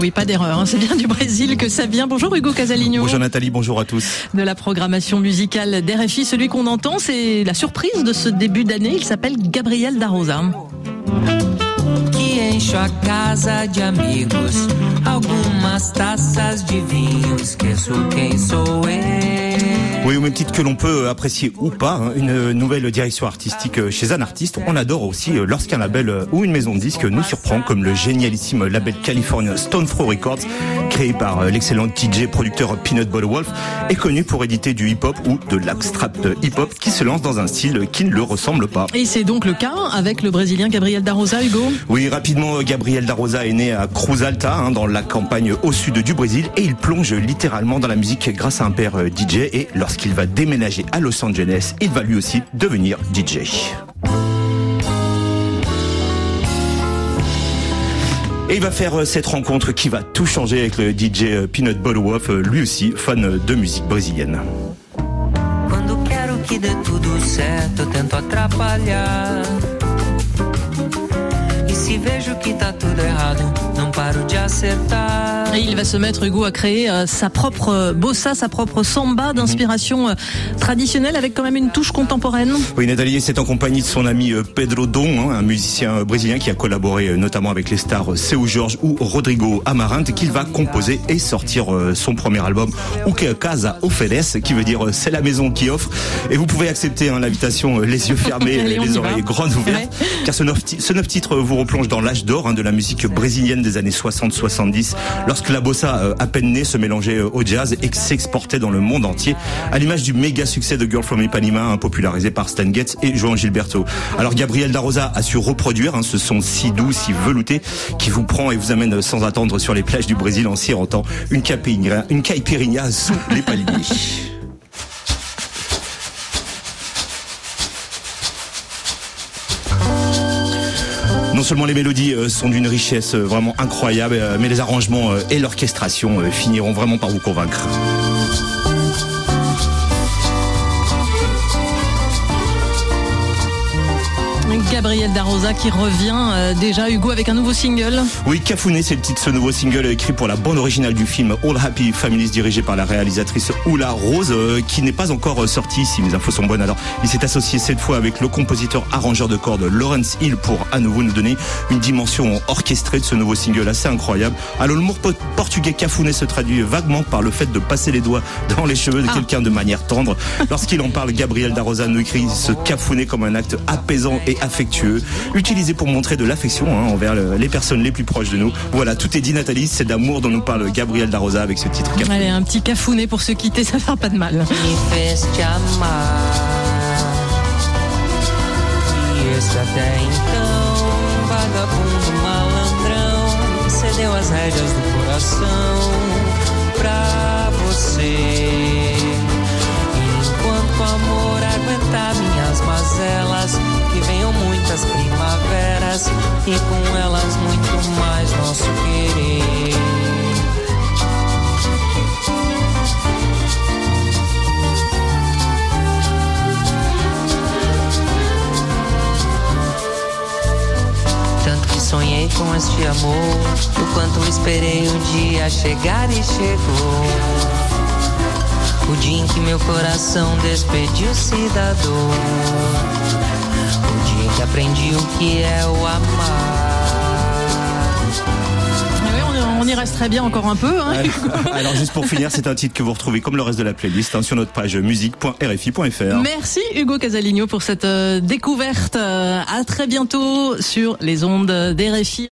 Oui, pas d'erreur. hein. C'est bien du Brésil que ça vient. Bonjour Hugo Casaligno. Bonjour Nathalie, bonjour à tous. De la programmation musicale d'RFI, celui qu'on entend, c'est la surprise de ce début d'année. Il s'appelle Gabriel Darosa. Oui, au même titre que l'on peut apprécier ou pas hein, une nouvelle direction artistique chez un artiste, on adore aussi euh, lorsqu'un label euh, ou une maison de disques nous surprend, comme le génialissime label californien Stone Throw Records, créé par euh, l'excellent DJ producteur Peanut Butter Wolf, est connu pour éditer du hip-hop ou de l'abstract hip-hop qui se lance dans un style qui ne le ressemble pas. Et c'est donc le cas avec le Brésilien Gabriel Darosa, Hugo? Oui, rapidement, Gabriel Darosa est né à Cruz Alta, hein, dans la campagne au sud du Brésil, et il plonge littéralement dans la musique grâce à un père euh, DJ. Et lorsqu'il va déménager à Los Angeles, il va lui aussi devenir DJ. Et il va faire euh, cette rencontre qui va tout changer avec le DJ euh, Peanut Wolf, euh, lui aussi fan de musique brésilienne. Et il va se mettre, Hugo, à créer euh, sa propre bossa, sa propre samba d'inspiration euh, traditionnelle avec quand même une touche contemporaine. Oui, Nathalie, c'est en compagnie de son ami euh, Pedro Dom, hein, un musicien euh, brésilien qui a collaboré euh, notamment avec les stars Seu Jorge ou Rodrigo Amarante, qu'il va composer et sortir euh, son premier album, a Casa Oferece, qui veut dire c'est la maison qui offre. Et vous pouvez accepter hein, l'invitation, euh, les yeux fermés, Allez, les oreilles grandes ouvertes, Ouais. car ce neuf, ce neuf titre vous replonge dans l'âge d'or hein, de la musique brésilienne des années 60-70, lorsque la bossa, euh, à peine née, se mélangeait euh, au jazz et s'exportait dans le monde entier, à l'image du méga succès de Girl from Ipanema, hein, popularisé par Stan Getz et Joan Gilberto. Alors Gabriel Darosa a su reproduire hein, ce son si doux, si velouté, qui vous prend et vous amène sans attendre sur les plages du Brésil en sirotant une caipirinha, une caipirinha sous les palmiers. Non seulement les mélodies euh, sont d'une richesse euh, vraiment incroyable, euh, mais les arrangements et l'orchestration finiront vraiment par vous convaincre. Darosa qui revient euh, déjà, Hugo, avec un nouveau single. Oui, Cafuné, c'est le titre de ce nouveau single écrit pour la bande originale du film All Happy Families dirigé par la réalisatrice Oula Rose, euh, qui n'est pas encore euh, sorti, si mes infos sont bonnes. Alors, il s'est associé cette fois avec le compositeur arrangeur de cordes Lawrence Hill pour à nouveau nous donner une dimension orchestrée de ce nouveau single assez incroyable. Alors, le mot po- portugais Cafuné se traduit vaguement par le fait de passer les doigts dans les cheveux de Ah. quelqu'un de manière tendre. Lorsqu'il en parle, Gabriel Darosa nous écrit ce Cafuné comme un acte apaisant et affectueux, utilisé pour montrer de l'affection hein, envers le- les personnes les plus proches de nous. Voilà, tout est dit Nathalie, c'est d'amour dont nous parle Gabriel Darosa avec ce titre. Allez, un petit cafounet pour se quitter, ça fera pas de mal. Me fez te amar. Esse até então, vagabundo malandrão, cedeu as rédeas do coração e com elas muito mais nosso querer. Tanto que sonhei com este amor, o quanto esperei um dia chegar e chegou. O dia em que meu coração despediu-se da dor. O dia em que aprendi o que é o amar? Oui, on, on y reste très bien encore un peu. hein. Alors juste pour finir, c'est un titre que vous retrouvez comme le reste de la playlist hein, sur notre page musique.rfi.fr. Merci Hugo Casaligno pour cette euh, découverte. Euh, À très bientôt sur les ondes d'RFI.